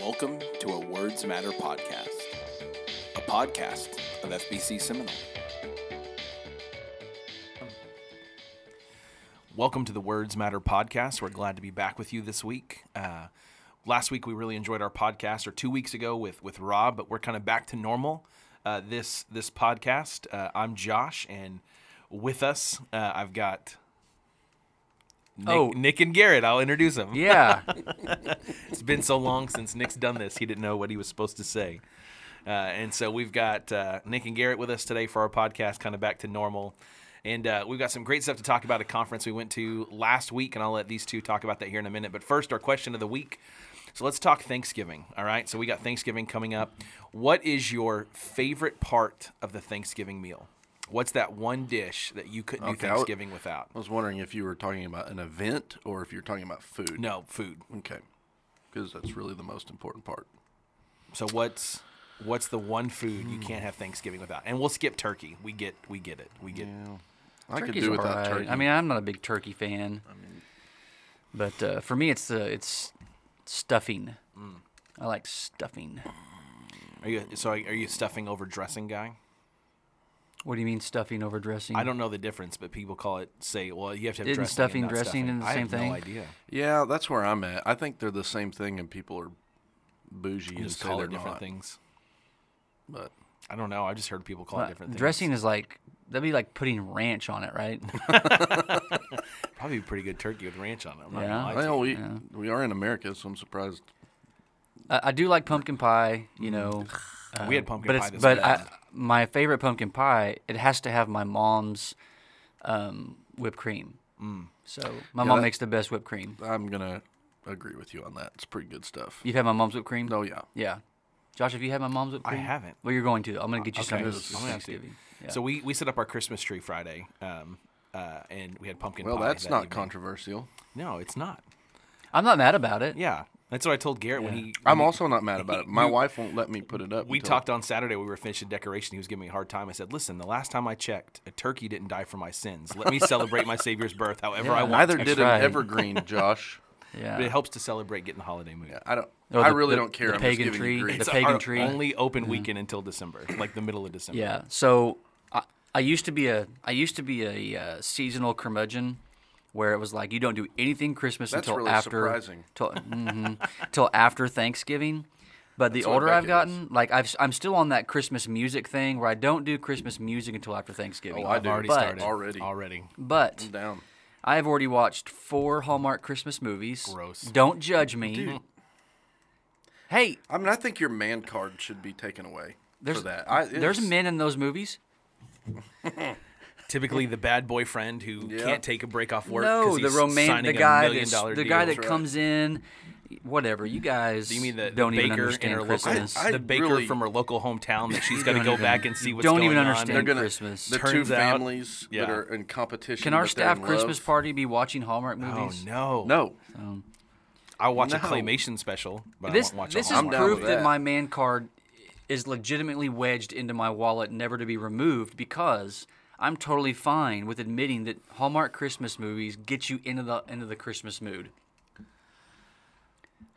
Welcome to a Words Matter podcast, a podcast of FBC Seminole. Welcome to the Words Matter podcast. We're glad to be back with you this week. Uh, last week we really enjoyed our podcast, or two weeks ago with with Rob, but we're kind of back to normal. Uh, this this podcast. Uh, I'm Josh, and with us uh, I've got Nick, Oh. Nick and Garrett. I'll introduce them. Yeah. It's been so long since Nick's done this, he didn't know what he was supposed to say. Uh, and so we've got uh, Nick and Garrett with us today for our podcast, kind of back to normal. And uh, we've got some great stuff to talk about. A conference we went to last week, and I'll let these two talk about that here in a minute. But first, our question of the week. So let's talk Thanksgiving. All right. So we got Thanksgiving coming up. What is your favorite part of the Thanksgiving meal? What's that one dish that you couldn't do Okay, I w- Thanksgiving without? I was wondering if you were talking about an event or if you're talking about food. No, food. Okay. Because that's really the most important part. So what's what's the one food you can't have Thanksgiving without? And we'll skip turkey. We get we get it. We get I could do without alright. turkey. I mean, I'm not a big turkey fan. I mean, but uh, for me, it's the it's stuffing. Mm. I like stuffing. Are you so are you stuffing over dressing guy? What do you mean stuffing over dressing? I don't know the difference, but people call it say, well, you have to have Isn't dressing stuffing and not dressing stuffing. the I same have thing? No idea. yeah, that's where I'm at. I think they're the same thing, and people are bougie You and just say call they're it different not. things. But I don't know. I just heard people call Well, it different things. dressing is like that'd be like putting ranch on it, right? probably a pretty good turkey with ranch on it. I'm not Yeah. gonna lie to well, you. we we are in America, so I'm surprised. I, I do like pumpkin pie. You know, we had uh, pumpkin but pie it's this but weekend. I, my favorite pumpkin pie it has to have my mom's um, whipped cream. Mm. So my Yeah, mom that- makes the best whipped cream. I'm gonna agree with you on that. It's pretty good stuff. You've had my mom's whipped cream? Oh yeah. Yeah. Josh, have you had my mom's whipped cream? I haven't. Well, you're going to. I'm going to get you Okay, some this gonna have to. Thanksgiving. Yeah. So we, we set up our Christmas tree Friday, um, uh, and we had pumpkin Well, pie. that's that not evening. controversial. No, it's not. I'm not mad about it. Yeah, that's what I told Garrett when Yeah. he. I'm when also not mad about it. My we- wife won't let me put it up. We talked on Saturday. We were finishing decoration. He was giving me a hard time. I said, "Listen, the last time I checked, a turkey didn't die for my sins. Let me celebrate my Savior's birth, however I want." Neither to. did right. an evergreen, Josh. Yeah. But it helps to celebrate getting the holiday mood. Yeah, I don't. Oh, I really the- don't care. the I'm pagan just tree, the It's pagan our tree. only open weekend until December, like the middle of December. Yeah. So I, I used to be a I used to be a uh, seasonal curmudgeon, where it was like you don't do anything Christmas That's until really after surprising. till, mhm, till after Thanksgiving. But the That's what older I've Becky gotten, like I've, I'm still on that Christmas music thing where I don't do Christmas music until after Thanksgiving. Oh, I I've do. already But- started Already. Already. But I'm down. I have already watched four Hallmark Christmas movies. Gross. Don't judge me. Hey, I mean, I think your man card should be taken away there's for that. I, there's men in those movies. Typically, the bad boyfriend who Yeah. can't take a break off work. no, 'cause the romantic, signing the a guy million that's the deal. guy that right. comes in. Whatever, you guys. Do you mean the, don't the even baker in understand her local, Christmas? I- the baker really- from her local hometown that she's got to go even- back and see what's don't going even on? understand They're gonna Christmas. The two Turns out- families yeah. that are in competition. Can our staff Christmas love. party be watching Hallmark movies? Oh movies? no! No, Um, I'll watch a claymation special, but this I won't watch this a is I'm down proof with that. that. my man card is legitimately wedged into my wallet, never to be removed, because I'm totally fine with admitting that Hallmark Christmas movies get you into the into the Christmas mood.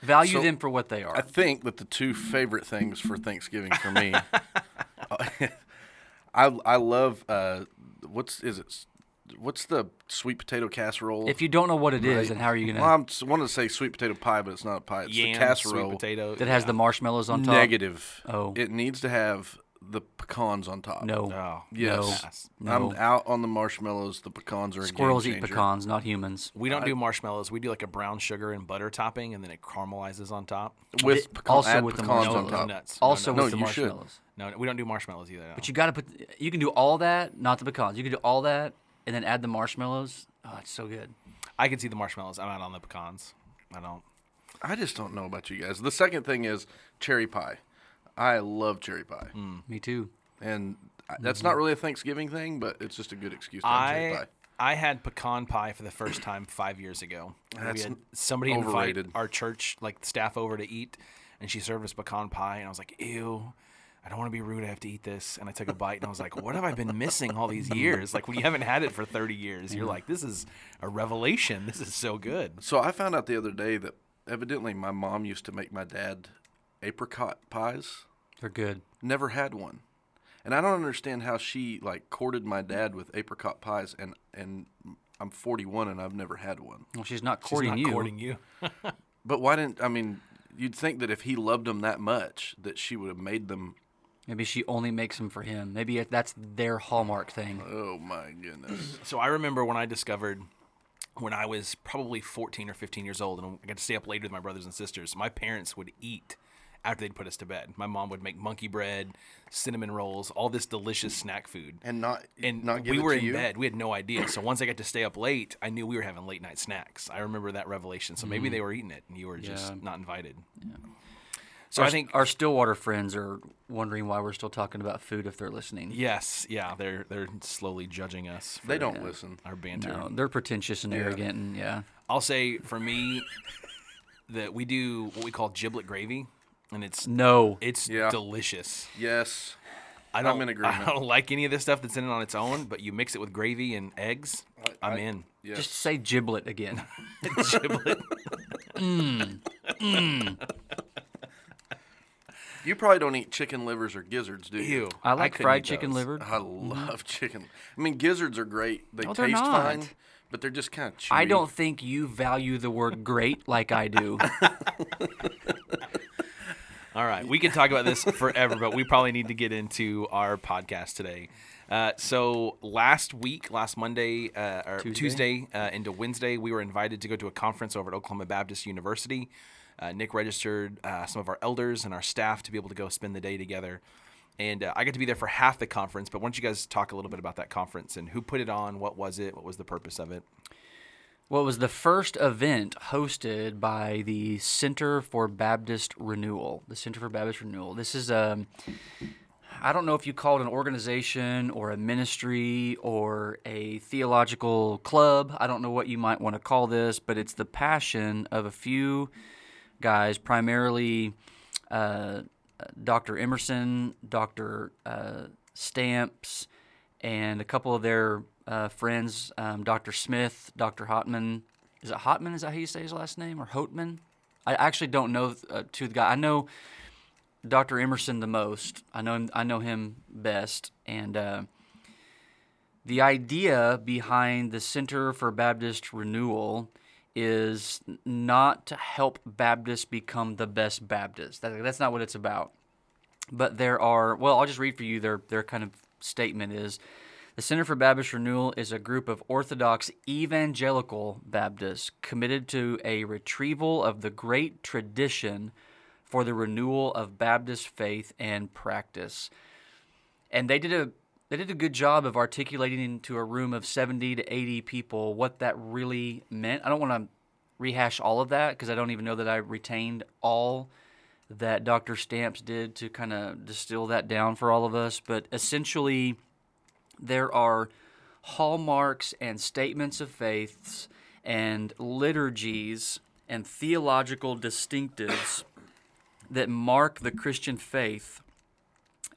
Value So, them for what they are. I think that the two favorite things for Thanksgiving for me, I I love uh, what's is it? What's the sweet potato casserole? if you don't know what it is, Right. then how are you gonna? well, I'm s- wanting to say sweet potato pie, but it's not a pie. It's Yam, the casserole. sweet potato that has yeah. the marshmallows on top. Negative. Oh. It needs to have the pecans on top. No. Oh, no. Yes. No. I'm out on the marshmallows. The pecans are a Squirrels game eat changer. pecans, not humans. We don't do marshmallows. We do like a brown sugar and butter topping, and then it caramelizes on top. with Th- pecan, also add with the pecans No, on marshmallows. top. nuts. Also no, no, with the you should. marshmallows. no, no, we don't do marshmallows either. No. But you got to put. You can do all that, not the pecans. You can do all that and then add the marshmallows. Oh, it's so good. I can see the marshmallows. I'm out on the pecans. I don't. I just don't know about you guys. The second thing is cherry pie. I love cherry pie, mm. Me too. and I- that's mm-hmm. not really a Thanksgiving thing, but it's just a good excuse to have cherry I pie. I had pecan pie for the first time five years ago. That's we had somebody invite overrated. our church like staff over to eat, and she served us pecan pie, and I was like, ew. I don't want to be rude. I have to eat this. And I took a bite and I was like, what have I been missing all these years? Like when you haven't had it for 30 years, you're mm-hmm. like, this is a revelation. This is so good. So I found out the other day that evidently my mom used to make my dad apricot pies. They're good. Never had one, and I don't understand how she like courted my dad with apricot pies, and and I'm 41 and I've never had one. Well, she's not courting She's courting not you. courting you. But why didn't I mean? You'd think that if he loved them that much, that she would have made them. Maybe she only makes them for him. Maybe that's their hallmark thing. Oh my goodness! So I remember when I discovered when I was probably 14 or 15 years old and I got to stay up late with my brothers and sisters, my parents would eat after they'd put us to bed. My mom would make monkey bread, cinnamon rolls, all this delicious snack food. and not And not give we it were to in you? bed. We had no idea. So once I got to stay up late, I knew we were having late night snacks. I remember that revelation. So maybe mm. they were eating it and you were just. Yeah. not invited. So our, I think our Stillwater friends are wondering why we're still talking about food if they're listening. yes, yeah, they're they're slowly judging us. They don't listen. Our banter. No, they're pretentious and arrogant, and yeah. I'll say for me that we do what we call giblet gravy, and it's No, it's Yeah. delicious. Yes, I don't, in I agreement. don't like any of this stuff that's in it on its own, but you mix it with gravy and eggs, I- I'm I- in. yes. just say giblet again. Giblet. Mm. Mm. you probably don't eat chicken livers or gizzards, do you? Ew. I like couldn't fried eat chicken those. liver. I mm-hmm. love chicken. I mean, gizzards are great. They No, they're taste fine, but they're just kind of chewy. I don't think you value the word great like I do. All right, we can talk about this forever, but we probably need to get into our podcast today. Uh, so last week, last Monday uh, or Tuesday? Tuesday, uh, into Wednesday, we were invited to go to a conference over at Oklahoma Baptist University. Uh, Nick registered uh, some of our elders and our staff to be able to go spend the day together. And uh, I got to be there for half the conference. But why don't you guys talk a little bit about that conference and who put it on? What was it? What was the purpose of it? It was the first event hosted by the Center for Baptist Renewal. The Center for Baptist Renewal. This is um, I don't know if you call it an organization or a ministry or a theological club. I don't know what you might want to call this, but it's the passion of a few guys, primarily uh, Dr. Emerson, Dr. Uh, Stamps, and a couple of their uh, friends, um, Dr. Smith, Dr. Hotman. Is it Hotman? Is that how you say his last name? Or Hotman? I actually don't know uh, to the guy. I know Dr. Emerson the most. I know him, I know him best. And uh, the idea behind the Center for Baptist Renewal is not to help Baptists become the best Baptists. That, that's not what it's about. But there are, well, I'll just read for you their, their kind of statement is the Center for Baptist Renewal is a group of Orthodox evangelical Baptists committed to a retrieval of the great tradition for the renewal of Baptist faith and practice. And they did a they did a good job of articulating into a room of 70 to 80 people what that really meant. I don't want to rehash all of that because I don't even know that I retained all that Dr. Stamps did to kind of distill that down for all of us. But essentially, there are hallmarks and statements of faiths and liturgies and theological distinctives that mark the Christian faith,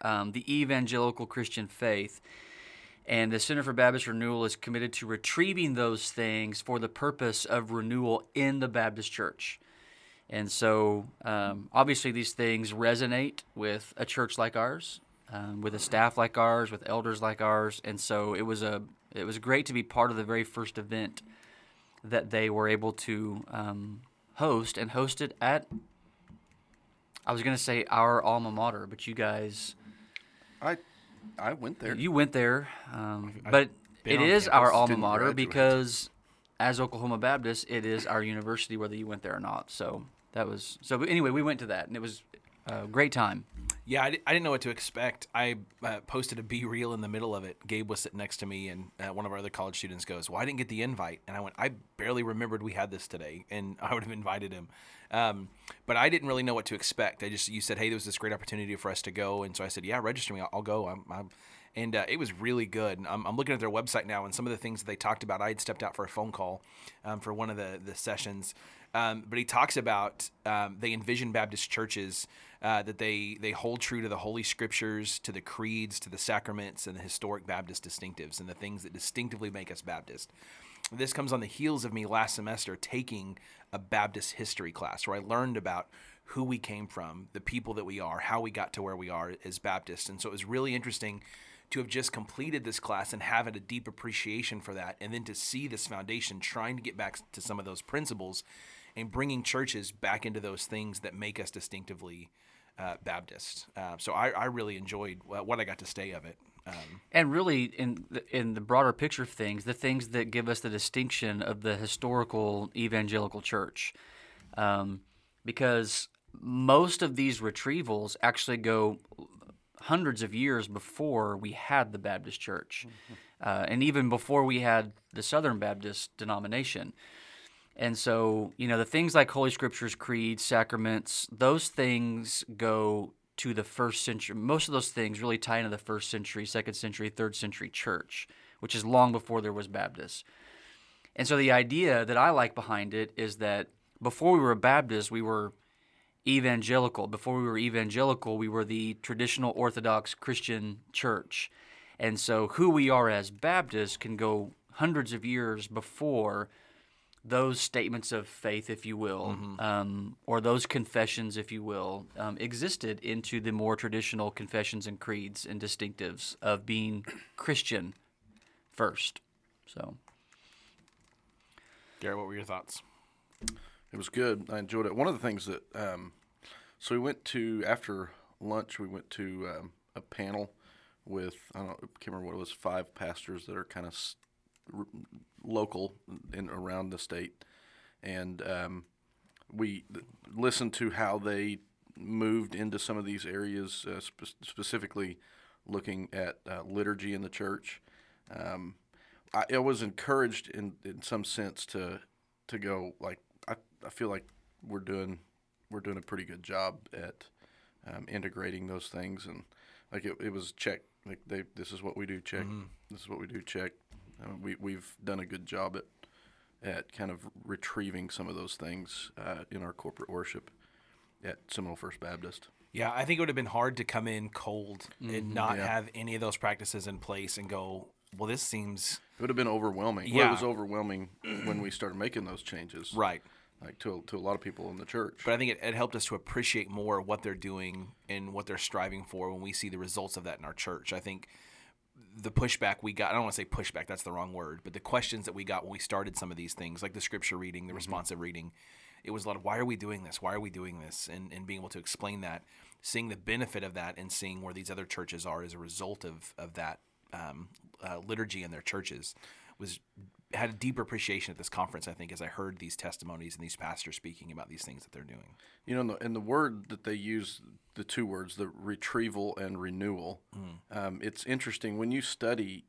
um, the evangelical Christian faith. And the Center for Baptist Renewal is committed to retrieving those things for the purpose of renewal in the Baptist Church. And so, um, obviously, these things resonate with a church like ours, um, with a staff like ours, with elders like ours. And so, it was a it was great to be part of the very first event that they were able to um, host and hosted at. I was going to say our alma mater, but you guys I I went there. you went there, um, but it is our alma mater graduate. because as Oklahoma Baptist, it is our university, whether you went there or not. So that was so. But anyway, we went to that, and it was a great time. Yeah, I, I didn't know what to expect. I uh, posted a BeReal in the middle of it. Gabe was sitting next to me, and uh, one of our other college students goes, "Well, I didn't get the invite." And I went, "I barely remembered we had this today, and I would have invited him." Um, but I didn't really know what to expect. I just you said, "Hey, there was this great opportunity for us to go," and so I said, "Yeah, register me. I'll, I'll go." I'm, I'm and uh, it was really good. I'm, I'm looking at their website now, and some of the things that they talked about. I had stepped out for a phone call um, for one of the the sessions, um, but he talks about um, they envision Baptist churches uh, that they they hold true to the Holy Scriptures, to the creeds, to the sacraments, and the historic Baptist distinctives, and the things that distinctively make us Baptist. this comes on the heels of me last semester taking a Baptist history class where I learned about who we came from, the people that we are, how we got to where we are as Baptists. And so it was really interesting to have just completed this class and have a deep appreciation for that, and then to see this foundation trying to get back to some of those principles and bringing churches back into those things that make us distinctively uh, Baptist. Uh, so I, I, really enjoyed what I got to stay of it. Um, and really, in the, in the broader picture of things, the things that give us the distinction of the historical evangelical church, um, because most of these retrievals actually go hundreds of years before we had the Baptist Church, mm-hmm. uh, and even before we had the Southern Baptist denomination. And so, you know, the things like Holy Scriptures, creeds, sacraments, those things go to the first century. Most of those things really tie into the first century, second century, third century church, which is long before there was Baptists. And so the idea that I like behind it is that before we were Baptists, we were evangelical. Before we were evangelical, we were the traditional Orthodox Christian church. And so who we are as Baptists can go hundreds of years before those statements of faith, if you will, mm-hmm. um, or those confessions, if you will, um, existed into the more traditional confessions and creeds and distinctives of being Christian first. So, Gary, what were your thoughts? It was good. I enjoyed it. One of the things that, um, so we went to after lunch, we went to um, a panel with I don't know, I can't remember what it was, five pastors that are kind of local in around the state, and um, we listened to how they moved into some of these areas, uh, spe- specifically looking at uh, liturgy in the church. Um, I, I, was encouraged in, in some sense to to go like I, I feel like we're doing we're doing a pretty good job at um, integrating those things and like it, it was check like they this is what we do check mm-hmm. this is what we do check uh, we we've done a good job at at kind of retrieving some of those things uh, in our corporate worship at Seminole First Baptist. Yeah, I think it would have been hard to come in cold mm-hmm, and not yeah. have any of those practices in place and go, well, this seems. It would have been overwhelming. Yeah. Well, it was overwhelming when we started making those changes. Right. Like to, to a lot of people in the church. But I think it, it helped us to appreciate more what they're doing and what they're striving for when we see the results of that in our church. I think the pushback we got, I don't want to say pushback, that's the wrong word, but the questions that we got when we started some of these things, like the scripture reading, the mm-hmm. responsive reading, it was a lot of why are we doing this? Why are we doing this? And, and being able to explain that, seeing the benefit of that, and seeing where these other churches are as a result of, of that um, uh, liturgy in their churches was had a deeper appreciation at this conference. I think as I heard these testimonies and these pastors speaking about these things that they're doing. You know, and the, and the word that they use, the two words, the retrieval and renewal. Mm. Um, it's interesting when you study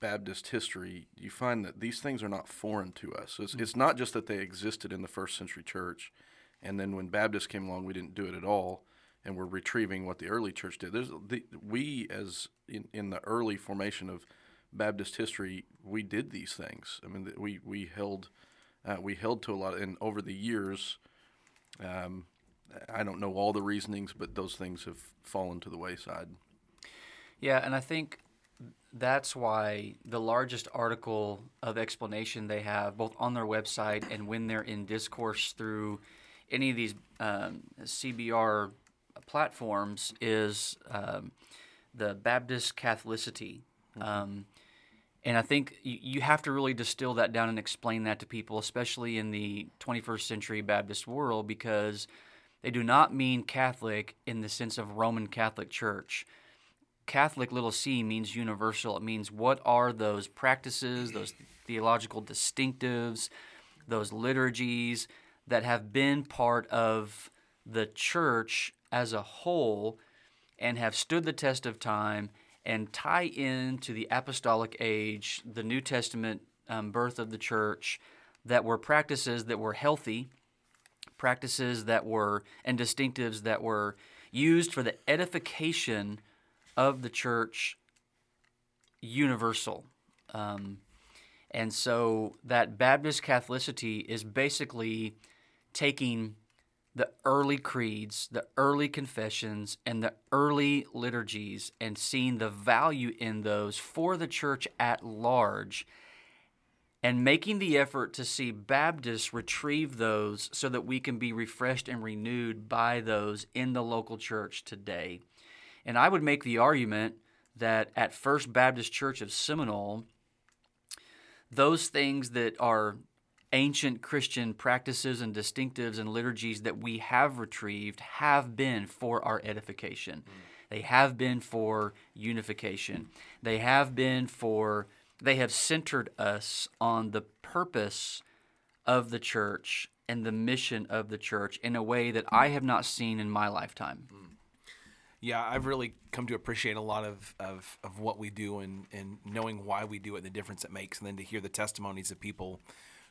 Baptist history, you find that these things are not foreign to us. It's, mm. it's not just that they existed in the first century church, and then when Baptists came along, we didn't do it at all, and we're retrieving what the early church did. There's the, we as in, in the early formation of Baptist history, we did these things. I mean, we we held uh, we held to a lot, and over the years, um, I don't know all the reasonings, but those things have fallen to the wayside. Yeah, and I think that's why the largest article of explanation they have, both on their website and when they're in discourse through any of these um, CBR platforms, is um, the Baptist Catholicity. Mm-hmm. Um, and I think you have to really distill that down and explain that to people, especially in the 21st century Baptist world, because they do not mean Catholic in the sense of Roman Catholic Church. Catholic little c means universal. It means what are those practices, those theological distinctives, those liturgies that have been part of the church as a whole and have stood the test of time and tie into the apostolic age, the New Testament um, birth of the church, that were practices that were healthy, practices that were, and distinctives that were used for the edification of the church universal. Um, and so that Baptist Catholicity is basically taking the early creeds, the early confessions, and the early liturgies, and seeing the value in those for the church at large, and making the effort to see Baptists retrieve those so that we can be refreshed and renewed by those in the local church today. And I would make the argument that at First Baptist Church of Seminole, those things that are ancient Christian practices and distinctives and liturgies that we have retrieved have been for our edification. Mm. They have been for unification. They have been for, they have centered us on the purpose of the church and the mission of the church in a way that I have not seen in my lifetime. Mm. Yeah, I've really come to appreciate a lot of, of, of what we do and, and knowing why we do it, and the difference it makes, and then to hear the testimonies of people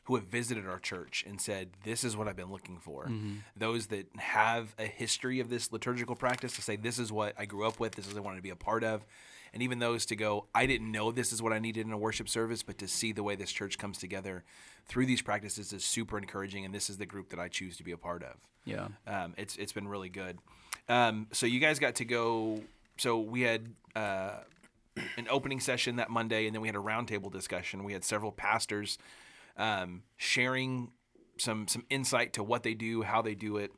who have visited our church and said, This is what I've been looking for. Mm-hmm. Those that have a history of this liturgical practice to say, This is what I grew up with, this is what I wanted to be a part of. And even those to go, I didn't know this is what I needed in a worship service, but to see the way this church comes together through these practices is super encouraging. And this is the group that I choose to be a part of. Yeah. Um, it's, it's been really good. Um, so you guys got to go. So we had uh, an opening session that Monday, and then we had a roundtable discussion. We had several pastors um, sharing some some insight to what they do, how they do it,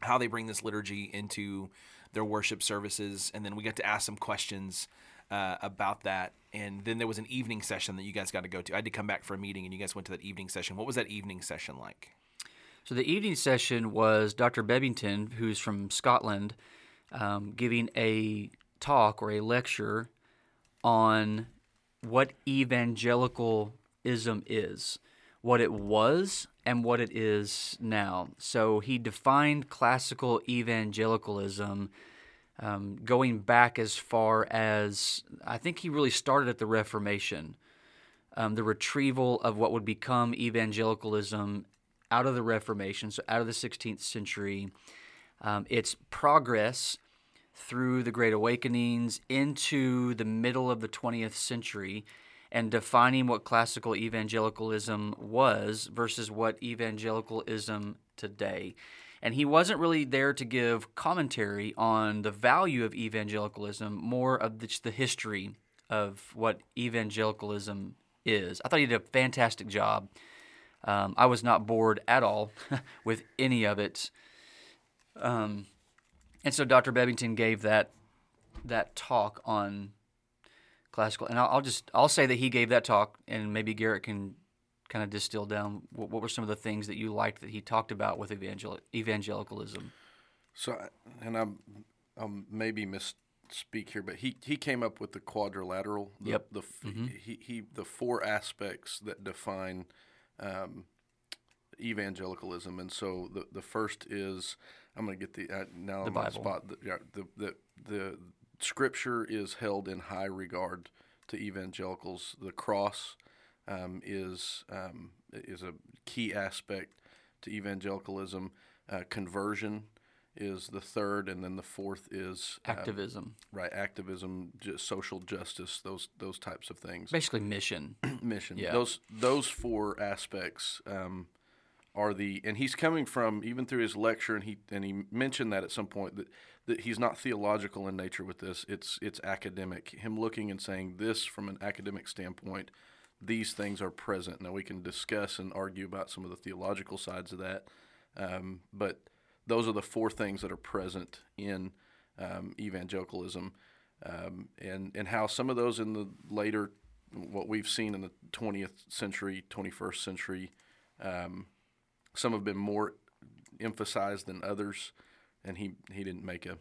how they bring this liturgy into their worship services, and then we got to ask some questions uh, about that. And then there was an evening session that you guys got to go to. I had to come back for a meeting, and you guys went to that evening session. What was that evening session like? So the evening session was Dr. Bebbington, who's from Scotland, um, giving a talk or a lecture on what evangelicalism is, what it was, and what it is now. So he defined classical evangelicalism. Um, going back as far as I think he really started at the Reformation, um, the retrieval of what would become evangelicalism out of the Reformation, so out of the 16th century. Um, its progress through the Great Awakenings into the middle of the 20th century and defining what classical evangelicalism was versus what evangelicalism today. And he wasn't really there to give commentary on the value of evangelicalism, more of just the history of what evangelicalism is. I thought he did a fantastic job um, I was not bored at all with any of it. Um, and so Dr. Bebbington gave that that talk on classical, and I'll, I'll, just I'll say that he gave that talk, and maybe Garrett can kind of distill down what, what were some of the things that you liked that he talked about with evangel- evangelicalism. So, and I'm I'm maybe misspeak here, but he he came up with the quadrilateral. The, yep. The mm-hmm. he, he the four aspects that define um, evangelicalism, and so the the first is I'm going to get the uh, now the Bible. spot. The, yeah, the, the the Scripture is held in high regard to evangelicals. The cross um, is um, is a key aspect to evangelicalism. Uh, conversion is the third, and then the fourth is uh, activism. right, activism, just social justice, those those types of things. Basically, mission. mission. Yeah. Those those four aspects um, are the, and he's coming from even through his lecture, and he and he mentioned that at some point that that he's not theological in nature with this. It's it's academic. Him looking and saying this from an academic standpoint. These things are present. Now we can discuss and argue about some of the theological sides of that, um, but those are the four things that are present in um, evangelicalism, um, and and how some of those in the later, what we've seen in the 20th century, 21st century, um, some have been more emphasized than others, and he he didn't make a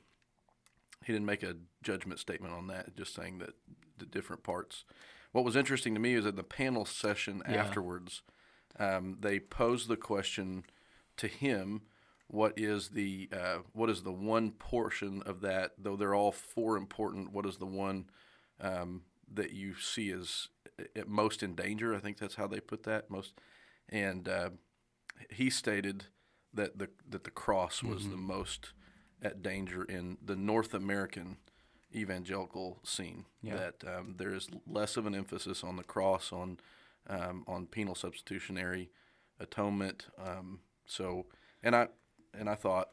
he didn't make a judgment statement on that, just saying that the different parts. What was interesting to me is in the panel session yeah. afterwards, um, they posed the question to him what is the uh, what is the one portion of that though they're all four important what is the one um, that you see as at most in danger i think that's how they put that most and uh, he stated that the that the cross was mm-hmm. the most at danger in the north american evangelical scene yeah. that um, there is less of an emphasis on the cross on um, on penal substitutionary atonement um, so and I and I thought,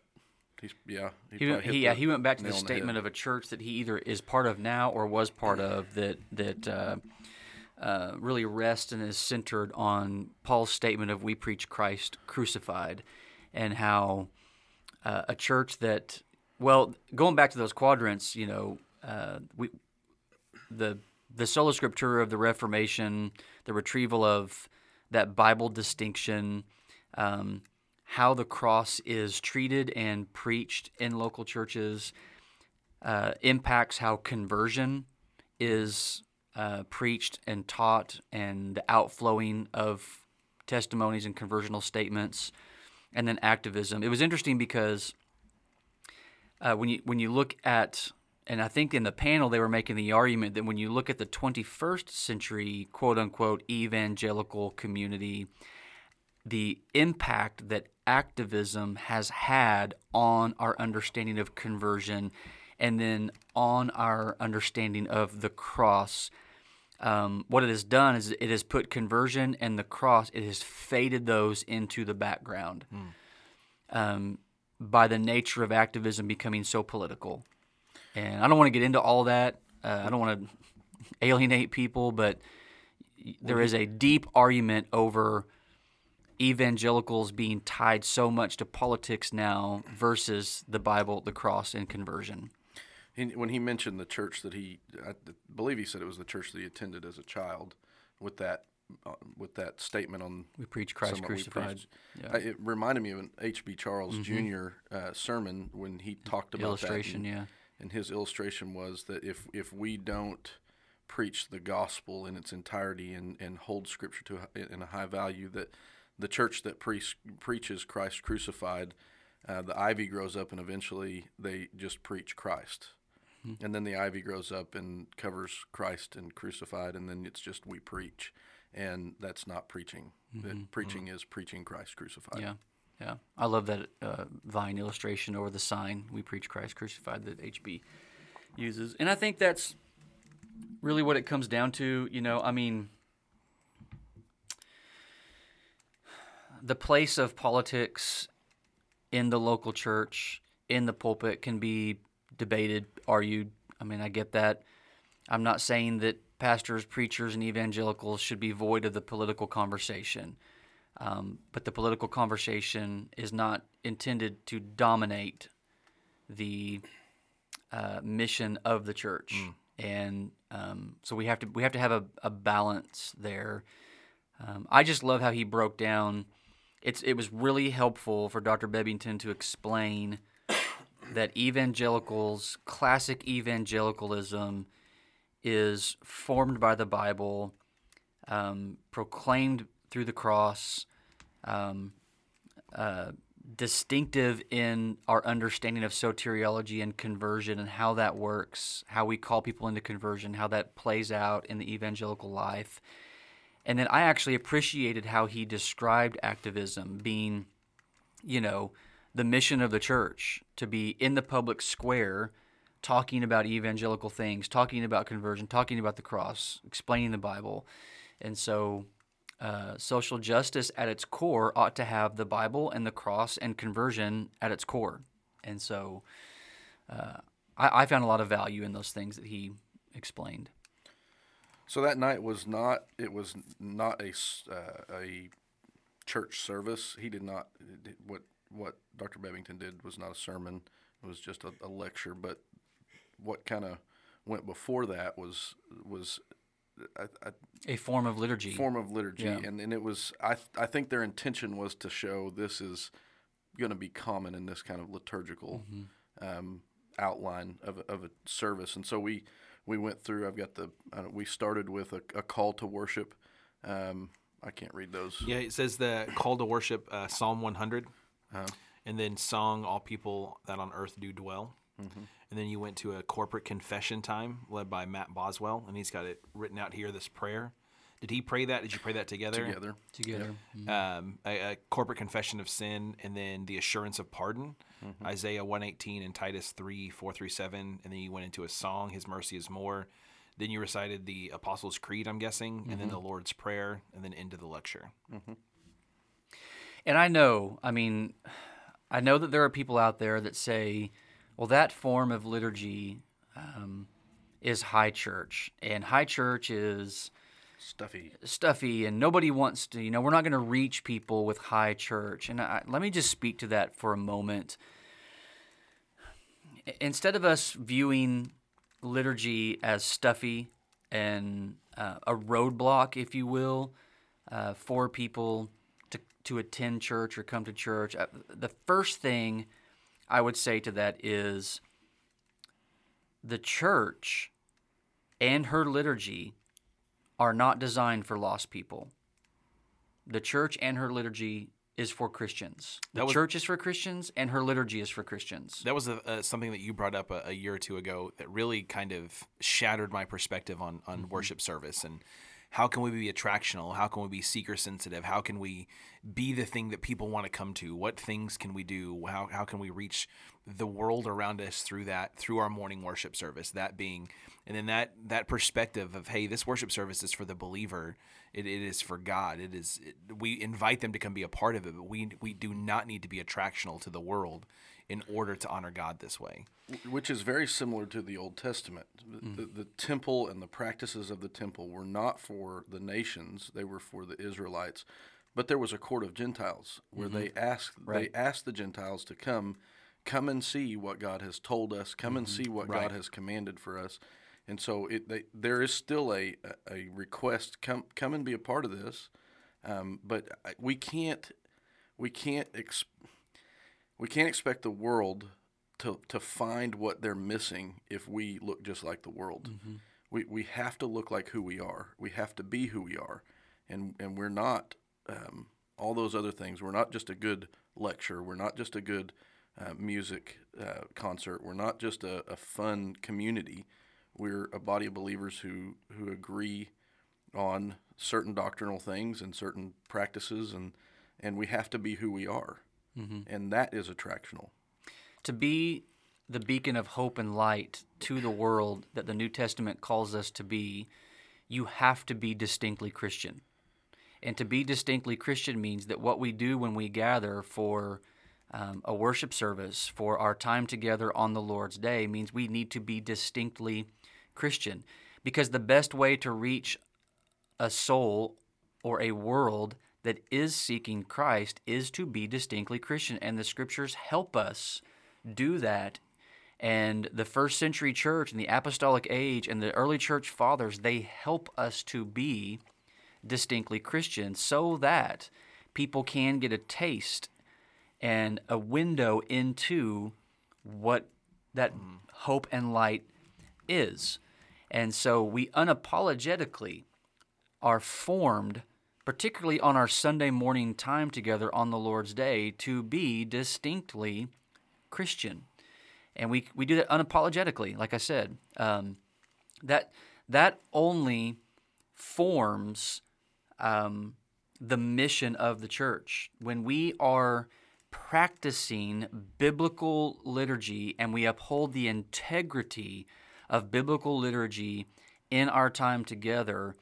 he's yeah. He, he, he yeah he went back to the statement the of a church that he either is part of now or was part of that that uh, uh, really rests and is centered on Paul's statement of "We preach Christ crucified," and how uh, a church that, well, going back to those quadrants, you know, uh, we the the sola scriptura of the Reformation, the retrieval of that Bible distinction, um, how the cross is treated and preached in local churches, uh, impacts how conversion is uh, preached and taught, and the outflowing of testimonies and conversional statements, and then activism. It was interesting because uh, when you when you look at and I think in the panel they were making the argument that when you look at the 21st century quote unquote evangelical community, the impact that activism has had on our understanding of conversion and then on our understanding of the cross. Um, what it has done is it has put conversion and the cross, it has faded those into the background um, by the nature of activism becoming so political. And I don't want to get into all that. Uh, I don't want to alienate people, but there is a deep argument over evangelicals being tied so much to politics now versus the Bible, the cross, and conversion. He, when he mentioned the church that he, I believe he said it was the church that he attended as a child, with that, uh, with that statement on We preach Christ crucified. Yeah. Mm-hmm. I, it reminded me of an H.B. Charles Jr. Uh, sermon when he talked about Illustration, that. and- yeah. And his illustration was that if if we don't preach the gospel in its entirety and, and hold Scripture to a, in a high value, that the church that pre- preaches Christ crucified, uh, the ivy grows up and eventually they just preach Christ. Mm-hmm. And then the ivy grows up and covers Christ and crucified, and then it's just we preach. And that's not preaching. That mm-hmm. preaching mm-hmm. is preaching Christ crucified. Yeah, yeah. I love that uh, vine illustration over the sign "We preach Christ crucified" that HB uses, and I think that's really what it comes down to. You know, I mean, the place of politics in the local church, in the pulpit, can be debated, argued. I mean, I get that. I'm not saying that pastors, preachers, and evangelicals should be void of the political conversation. Um, but the political conversation is not intended to dominate the uh, mission of the church, and um, so we have to we have to have a, a balance there. Um, I just love how he broke down. It's it was really helpful for Dr. Bebbington to explain that evangelicals, classic evangelicalism, is formed by the Bible, um, proclaimed through the cross, um, uh, distinctive in our understanding of soteriology and conversion and how that works, how we call people into conversion, how that plays out in the evangelical life. And then I actually appreciated how he described activism being, you know, the mission of the church to be in the public square talking about evangelical things, talking about conversion, talking about the cross, explaining the Bible. And so, uh, social justice at its core ought to have the Bible and the cross and conversion at its core. And so, uh, I, I found a lot of value in those things that he explained. So that night was not. It was not a uh, a church service. He did not. What what Dr. Bebbington did was not a sermon. It was just a, a lecture. But what kind of went before that was was a, a A form of liturgy. form of liturgy, Yeah. and and it was. I I think their intention was to show this is going to be common in this kind of liturgical um, outline of a- of a service, and so we we went through. I've got the. Uh, we started with a, a call to worship. Um, I can't read those. Yeah, it says the call to worship, uh, Psalm 100, Uh-huh. and then song, all people that on earth do dwell. Mm-hmm. And then you went to a corporate confession time led by Matt Boswell, and he's got it written out here. This prayer. Did he pray that? Did you pray that together? Together, together. Mm-hmm. Um, a, a corporate confession of sin, and then the assurance of pardon. Mm-hmm. Isaiah 118 and Titus 3, 4 through 7. And then you went into a song, His mercy is more. Then you recited the Apostles' Creed, I'm guessing, and then the Lord's Prayer, and then into the lecture. And I know, I mean, I know that there are people out there that say, well, that form of liturgy um, is high church. And high church is Stuffy. stuffy and nobody wants to you know we're not going to reach people with high church and I, let me just speak to that for a moment instead of us viewing liturgy as stuffy and uh, a roadblock if you will uh, for people to, attend church or come to church uh, the first thing i would say to that is the church and her liturgy are not designed for lost people. The church and her liturgy is for Christians. The was- church is for Christians, and her liturgy is for Christians. That was a, uh, something that you brought up a, a year or two ago that really kind of shattered my perspective on, on worship service and how can we be attractional? How can we be seeker sensitive? How can we be the thing that people want to come to? What things can we do? How, how can we reach the world around us through that, through our morning worship service? That being, and then that, that perspective of, hey, this worship service is for the believer. It, it is for God. It is, it, we invite them to come be a part of it, but we, we do not need to be attractional to the world in order to honor God this way. which is very similar to the Old Testament. The, mm. the, the temple and the practices of the temple were not for the nations; they were for the Israelites. But there was a court of Gentiles where mm-hmm. they asked Right. they asked the Gentiles to come, come and see what God has told us, come and mm-hmm. see what Right. God has commanded for us. And so it they, there is still a, a request come come and be a part of this, um, but uh, we can't we can't ex- we can't expect the world to to find what they're missing if we look just like the world. We we have to look like who we are. We have to be who we are, and and we're not um, all those other things. We're not just a good lecture. We're not just a good uh, music uh, concert. We're not just a, a fun community. We're a body of believers who who agree on certain doctrinal things and certain practices, and and we have to be who we are, and that is attractional. to be the beacon of hope and light to the world that the New Testament calls us to be, you have to be distinctly Christian. And to be distinctly Christian means that what we do when we gather for um, a worship service, for our time together on the Lord's Day, means we need to be distinctly Christian. Because the best way to reach a soul or a world that is seeking Christ is to be distinctly Christian. And the scriptures help us do that. And the first century church and the apostolic age and the early church fathers, they help us to be distinctly Christian so that people can get a taste and a window into what that hope and light is. And so we unapologetically are formed, particularly on our Sunday morning time together on the Lord's Day, to be distinctly Christian. And we, we do that unapologetically, like I said. Um, that, that only forms um, the mission of the church. When we are practicing biblical liturgy and we uphold the integrity of biblical liturgy in our time together,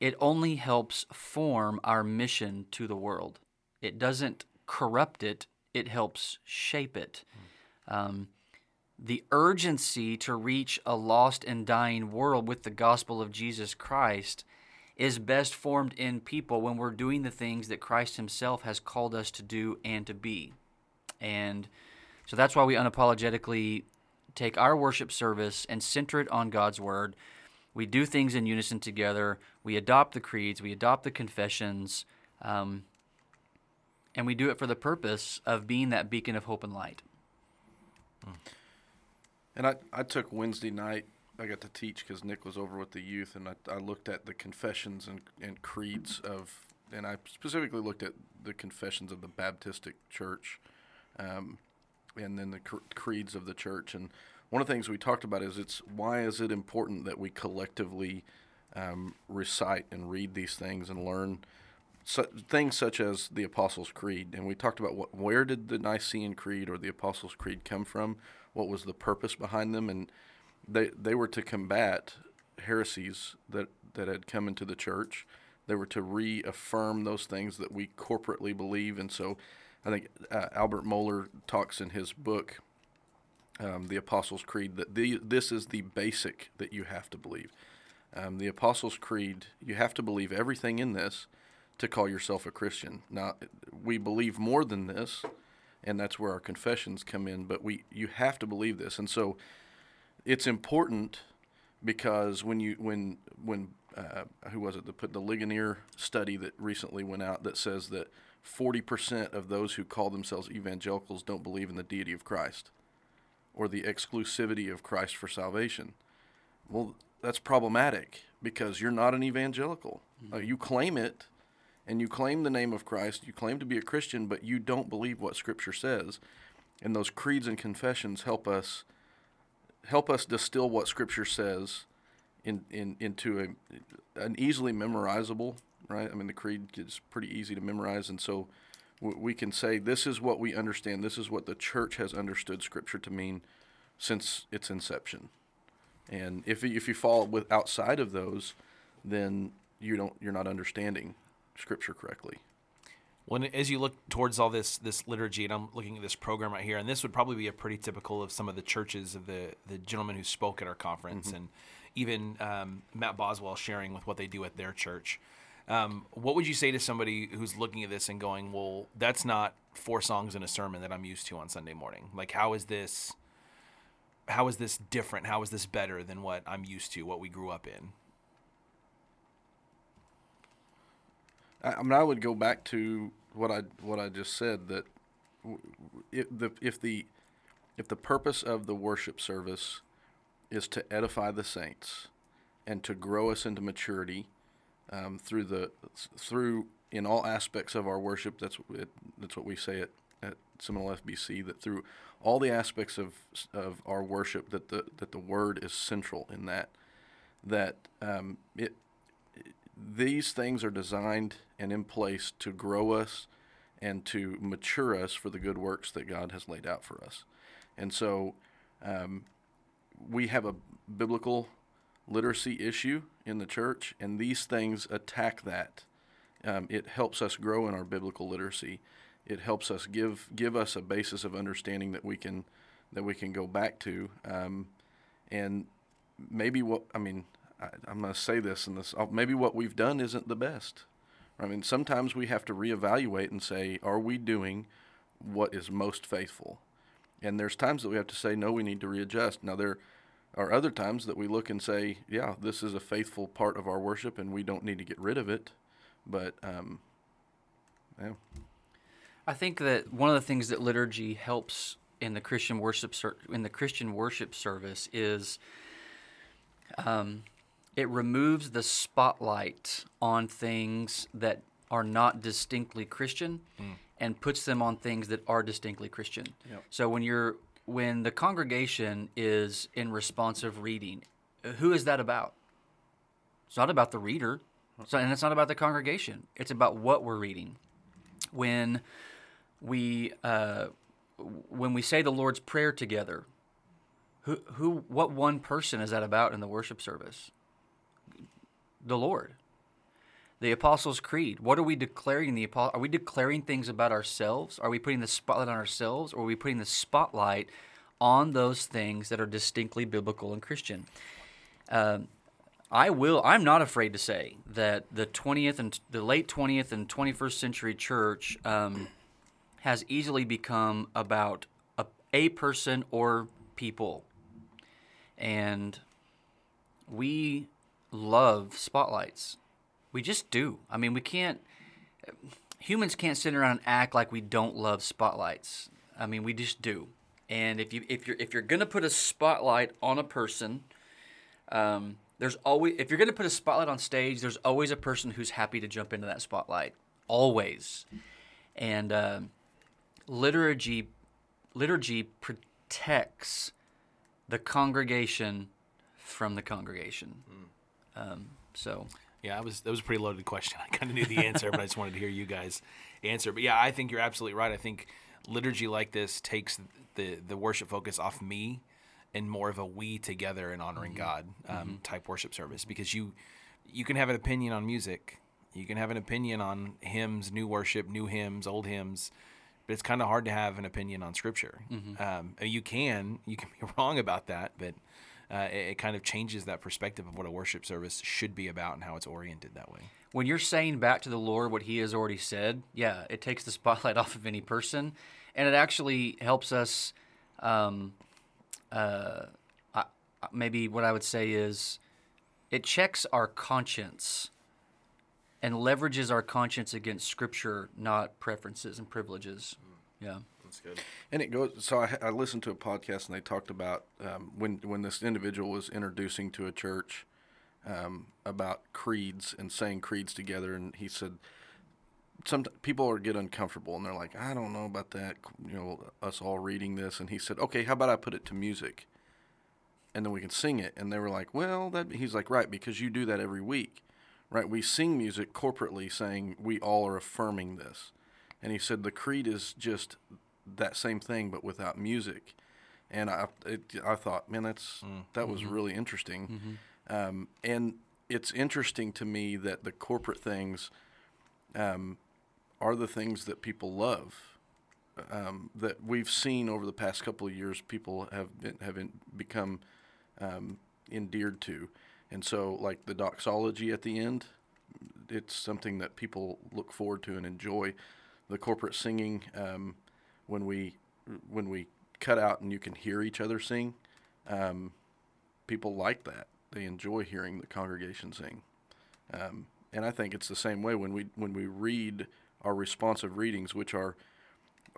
it only helps form our mission to the world. It doesn't corrupt it, it helps shape it. Um, the urgency to reach a lost and dying world with the gospel of Jesus Christ is best formed in people when we're doing the things that Christ Himself has called us to do and to be. And so that's why we unapologetically take our worship service and center it on God's Word. We do things in unison together. We adopt the creeds, we adopt the confessions, um, and we do it for the purpose of being that beacon of hope and light. And I, I took Wednesday night. I got to teach because Nick was over with the youth, and I, I looked at the confessions and, and creeds of, and I specifically looked at the confessions of the Baptistic Church, um, and then the cr- creeds of the church. And one of the things we talked about is it's why is it important that we collectively um, recite and read these things and learn su- things such as the Apostles' Creed, and we talked about what where did the Nicene Creed or the Apostles' Creed come from? What was the purpose behind them? And they they were to combat heresies that that had come into the church. They were to reaffirm those things that we corporately believe, and so I think uh, Albert Mohler talks in his book, um, the Apostles' Creed, that the, this is the basic that you have to believe. Um, the Apostles' Creed, you have to believe everything in this to call yourself a Christian. Now, we believe more than this, and that's where our confessions come in. But we, you have to believe this, and so it's important because when you when when uh, who was it that put the Ligonier study that recently went out that says that 40% of those who call themselves evangelicals don't believe in the deity of Christ or the exclusivity of Christ for salvation. Well, that's problematic because you're not an evangelical. Uh, you claim it and you claim the name of Christ, you claim to be a Christian, but you don't believe what scripture says. And those creeds and confessions help us help us distill what scripture says in, in into a an easily memorizable, right? I mean the creed is pretty easy to memorize and so we can say this is what we understand, this is what the church has understood scripture to mean since its inception. And if if you fall with outside of those, then you don't you're not understanding scripture correctly. When as you look towards all this this liturgy, and I'm looking at this program right here, and this would probably be a pretty typical of some of the churches of the the gentlemen who spoke at our conference, and even um, Matt Boswell sharing with what they do at their church. Um, what would you say to somebody who's looking at this and going, "Well, that's not four songs in a sermon that I'm used to on Sunday morning. Like, how is this? How is this different? How is this better than what I'm used to, what we grew up in?" I, mean, I would go back to what I what I just said that if the if the if the purpose of the worship service is to edify the saints and to grow us into maturity um, through the through in all aspects of our worship. That's it, that's what we say at at Seminole FBC. That through all the aspects of of our worship, that the that the word is central in that. That um, it these things are designed and in place to grow us and to mature us for the good works that God has laid out for us. And so um, we have a biblical literacy issue in the church, and these things attack that. Um, it helps us grow in our biblical literacy. It helps us give give us a basis of understanding that we can that we can go back to, um, and maybe what I mean. I, I'm going to say this, and this uh, maybe what we've done isn't the best. I mean, sometimes we have to reevaluate and say, are we doing what is most faithful? And there's times that we have to say, no, we need to readjust. Now, there are other times that we look and say, yeah, this is a faithful part of our worship and we don't need to get rid of it. But, um, yeah. I think that one of the things that liturgy helps in the Christian worship in the Christian worship service is um, it removes the spotlight on things that are not distinctly Christian and puts them on things that are distinctly Christian. Yep. So when you're when the congregation is in responsive reading, who is that about? It's not about the reader, so, and it's not about the congregation. It's about what we're reading. When we uh, when we say the Lord's Prayer together, who who what one person is that about in the worship service? The Lord. The Apostles' Creed. What are we declaring? The are we declaring things about ourselves? Are we putting the spotlight on ourselves, or are we putting the spotlight on those things that are distinctly biblical and Christian? Um, I will. I'm not afraid to say that the 20th and the late 20th and 21st century church um, has easily become about a, a person or people, and we love spotlights. We just do. I mean, we can't. Humans can't sit around and act like we don't love spotlights. I mean, we just do. And if you if you're if you're gonna put a spotlight on a person, um, there's always if you're gonna put a spotlight on stage, there's always a person who's happy to jump into that spotlight. Always. And um liturgy liturgy protects the congregation from the congregation. Um, so Yeah, that was that was a pretty loaded question. I kind of knew the answer, but I just wanted to hear you guys answer. But yeah, I think you're absolutely right. I think liturgy like this takes the the worship focus off me and more of a we together and honoring God um, type worship service because you you can have an opinion on music, you can have an opinion on hymns, new worship, new hymns, old hymns. But it's kind of hard to have an opinion on scripture. Um, you can, you can be wrong about that, but uh, it, it kind of changes that perspective of what a worship service should be about and how it's oriented that way. when you're saying back to the Lord what He has already said, yeah, it takes the spotlight off of any person, and it actually helps us. Um, uh, I, maybe what I would say is, it checks our conscience, and leverages our conscience against Scripture, not preferences and privileges. Yeah. Good. And it goes. So I, I listened to a podcast and they talked about um, when when this individual was introducing to a church um, about creeds and saying creeds together, and he said some people are get uncomfortable and they're like, I don't know about that. You know, us all reading this, and he said, Okay, how about I put it to music, and then we can sing it. And they were like, Well, that he's like, right, because you do that every week, right? We sing music corporately, saying we all are affirming this. And he said the creed is just that same thing, but without music. And I, it, I thought, man, that's that was really interesting. Um, and it's interesting to me that the corporate things um, are the things that people love. Um, that we've seen over the past couple of years, people have been, have been, become um, endeared to, and so like the doxology at the end, it's something that people look forward to and enjoy. The corporate singing, um, when we when we cut out and you can hear each other sing, um, people like that. They enjoy hearing the congregation sing, um, and I think it's the same way when we when we read our responsive readings, which are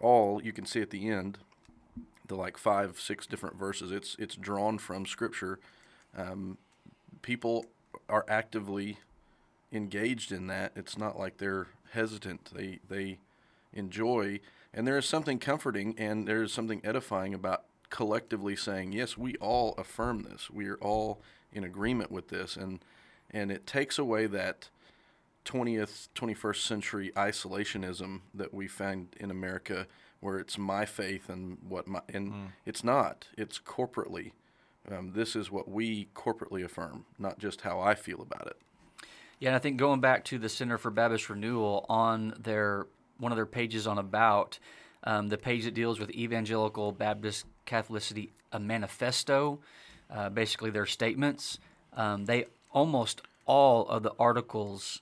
all you can see at the end, the like five six different verses. It's it's drawn from Scripture. Um, people are actively engaged in that. It's not like they're hesitant. They they enjoy, and there is something comforting and there is something edifying about collectively saying, yes, we all affirm this. We are all in agreement with this, and and it takes away that 20th 21st century isolationism that we find in America where it's my faith and what my and it's not. It's corporately. Um, this is what we corporately affirm not just how I feel about it. Yeah, and I think going back to the Center for Baptist Renewal on their one of their pages on about um, the page that deals with evangelical Baptist Catholicity, a manifesto, uh, basically their statements. Um, they almost all of the articles,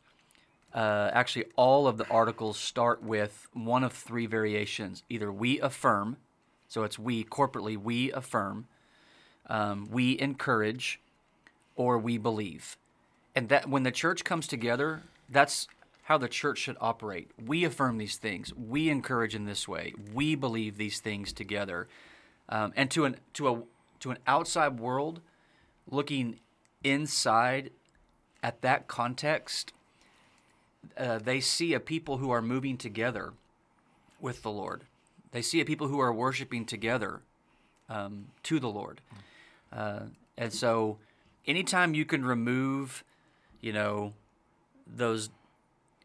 uh, actually all of the articles start with one of three variations: either we affirm, so it's we corporately we affirm, um, we encourage, or we believe. And that when the church comes together, that's how the church should operate. We affirm these things. We encourage in this way. We believe these things together. Um, and to an to a to an outside world, looking inside at that context, uh, they see a people who are moving together with the Lord. They see a people who are worshiping together um, to the Lord. Uh, and so, anytime you can remove, you know, those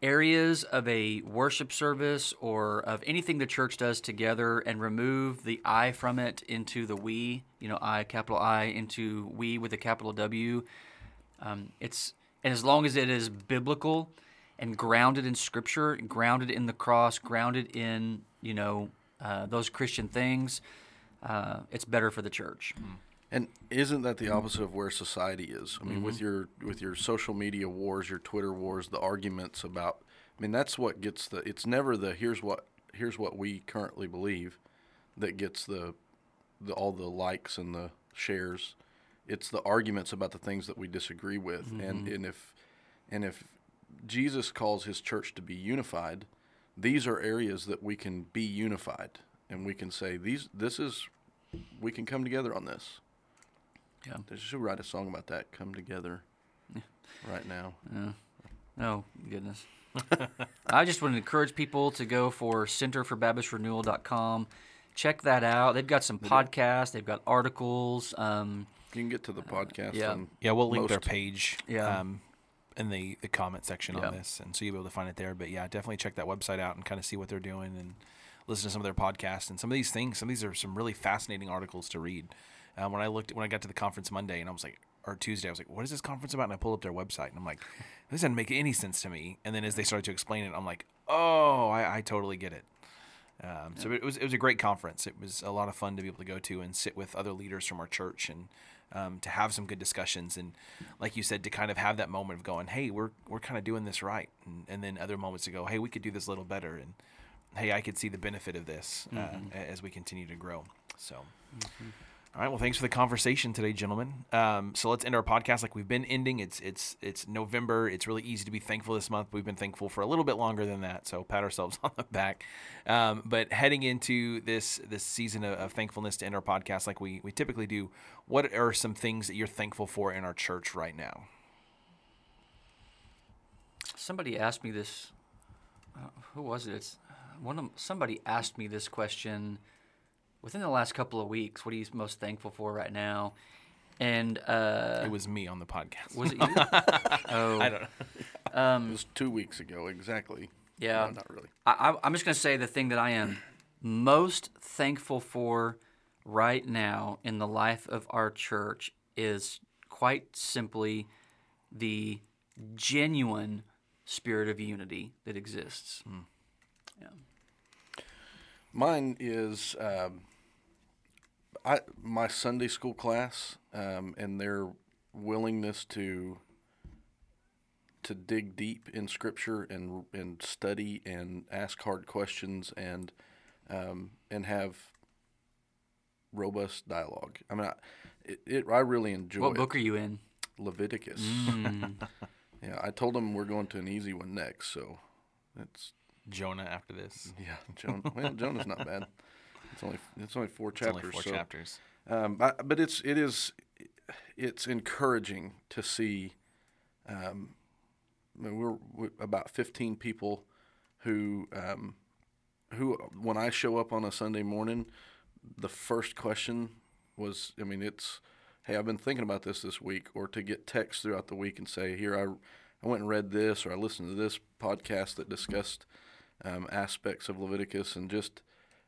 areas of a worship service or of anything the church does together and remove the I from it into the we, you know, I, capital I, into we with a capital W, um, it's, and as long as it is biblical and grounded in scripture, grounded in the cross, grounded in, you know, uh, those Christian things, uh, it's better for the church. And isn't that the opposite of where society is? I mean, with mm-hmm. your with your social media wars, your Twitter wars, the arguments about. I mean, that's what gets the. It's never the here's what here's what we currently believe, that gets the, the all the likes and the shares. It's the arguments about the things that we disagree with, and mm-hmm. and if, and if Jesus calls his church to be unified, these are areas that we can be unified, and we can say these. This is, we can come together on this. Yeah. They should write a song about that. Come together, right now. Oh, goodness. I just want to encourage people to go for centerforbaptistrenewal.com. Check that out. They've got some podcasts, they've got articles. Um, You can get to the podcast. yeah. on Yeah, we'll link their page Yeah. um, in the, the comment section Yeah. on this, and so you'll be able to find it there. But yeah, definitely check that website out and kind of see what they're doing and listen to some of their podcasts and some of these things. Some of these are some really fascinating articles to read. Um, when I looked when I got to the conference Monday and I was like, or Tuesday, I was like, what is this conference about? And I pulled up their website and I'm like, this doesn't make any sense to me. And then as they started to explain it, I'm like, oh, I, I totally get it. Um, So it was it was a great conference. It was a lot of fun to be able to go to and sit with other leaders from our church and um, to have some good discussions, and like you said, to kind of have that moment of going, "Hey, we're we're kind of doing this right," and, and then other moments to go, "Hey, we could do this a little better," and hey, I could see the benefit of this uh, a- as we continue to grow. So. All right. Well, thanks for the conversation today, gentlemen. Um, so let's end our podcast like we've been ending. It's it's it's November. It's really easy to be thankful this month. We've been thankful for a little bit longer than that, so pat ourselves on the back. Um, but heading into this this season of, of thankfulness to end our podcast like we we typically do, what are some things that you're thankful for in our church right now? Somebody asked me this. Uh, who was it? It's one of somebody asked me this question within the last couple of weeks. What are you most thankful for right now? And uh, It was me on the podcast. was it you? oh, I don't know. It was two weeks ago exactly. Yeah. No, not really. I, I'm just going to say the thing that I am most thankful for right now in the life of our church is quite simply the genuine spirit of unity that exists. Yeah. Mine is um, I my Sunday school class um, and their willingness to to dig deep in Scripture and and study and ask hard questions and um, and have robust dialogue. I mean, I, it, it I really enjoy What it. book are you in? Leviticus. Mm. yeah, I told them we're going to an easy one next, so it's Jonah after this. yeah. Jonah, well, Jonah's not bad. It's only it's only four It's chapters. only four so, chapters. Um, but, but it's it is it's encouraging to see. Um, we're, we're about fifteen people who um, who when I show up on a Sunday morning, the first question was, I mean, it's, hey, I've been thinking about this this week, or to get texts throughout the week and say, here I I went and read this, or I listened to this podcast that discussed um, aspects of Leviticus, and just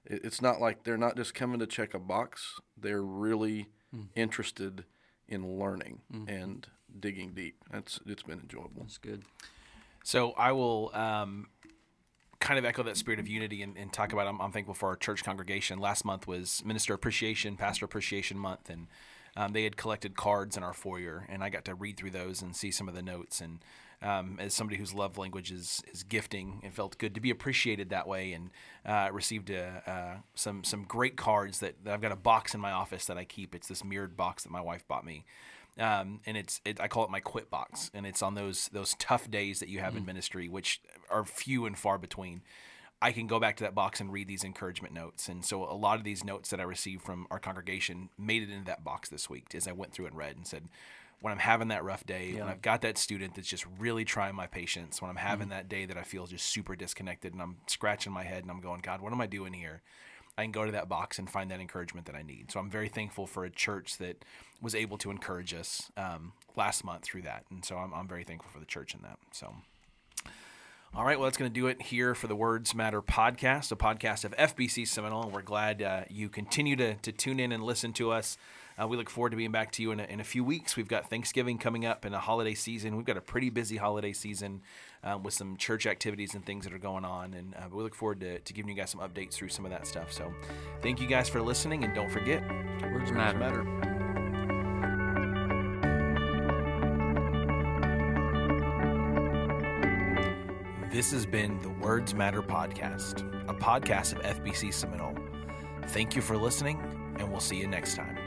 it's not like they're not just coming to check a box; they're really interested in learning and digging deep. It's it's been enjoyable. That's good. So I will um, kind of echo that spirit of unity and, and talk about. I'm, I'm thankful for our church congregation. Last month was Minister Appreciation, Pastor Appreciation Month, and um, they had collected cards in our foyer, and I got to read through those and see some of the notes. And um, as somebody whose love language is, is gifting, it felt good to be appreciated that way, and uh, received a, uh, some some great cards that, that I've got a box in my office that I keep. It's this mirrored box that my wife bought me um, and it's it, I call it my quit box, and it's on those those tough days that you have in ministry, which are few and far between. I can go back to that box and read these encouragement notes, and so a lot of these notes that I received from our congregation made it into that box this week as I went through and read and said, when I'm having that rough day, when I've got that student that's just really trying my patience, when I'm having that day that I feel just super disconnected and I'm scratching my head and I'm going, God, what am I doing here? I can go to that box and find that encouragement that I need. So I'm very thankful for a church that was able to encourage us um, last month through that. And so I'm, I'm very thankful for the church in that. So. All right, well, that's going to do it here for the Words Matter podcast, a podcast of FBC Seminole, and we're glad uh, you continue to, to tune in and listen to us. Uh, we look forward to being back to you in a, in a few weeks. We've got Thanksgiving coming up and a holiday season. We've got a pretty busy holiday season um, with some church activities and things that are going on, and uh, we look forward to, to giving you guys some updates through some of that stuff. So, thank you guys for listening, and don't forget, Words matter. Matter. This has been the Words Matter podcast, a podcast of FBC Seminole. Thank you for listening, and we'll see you next time.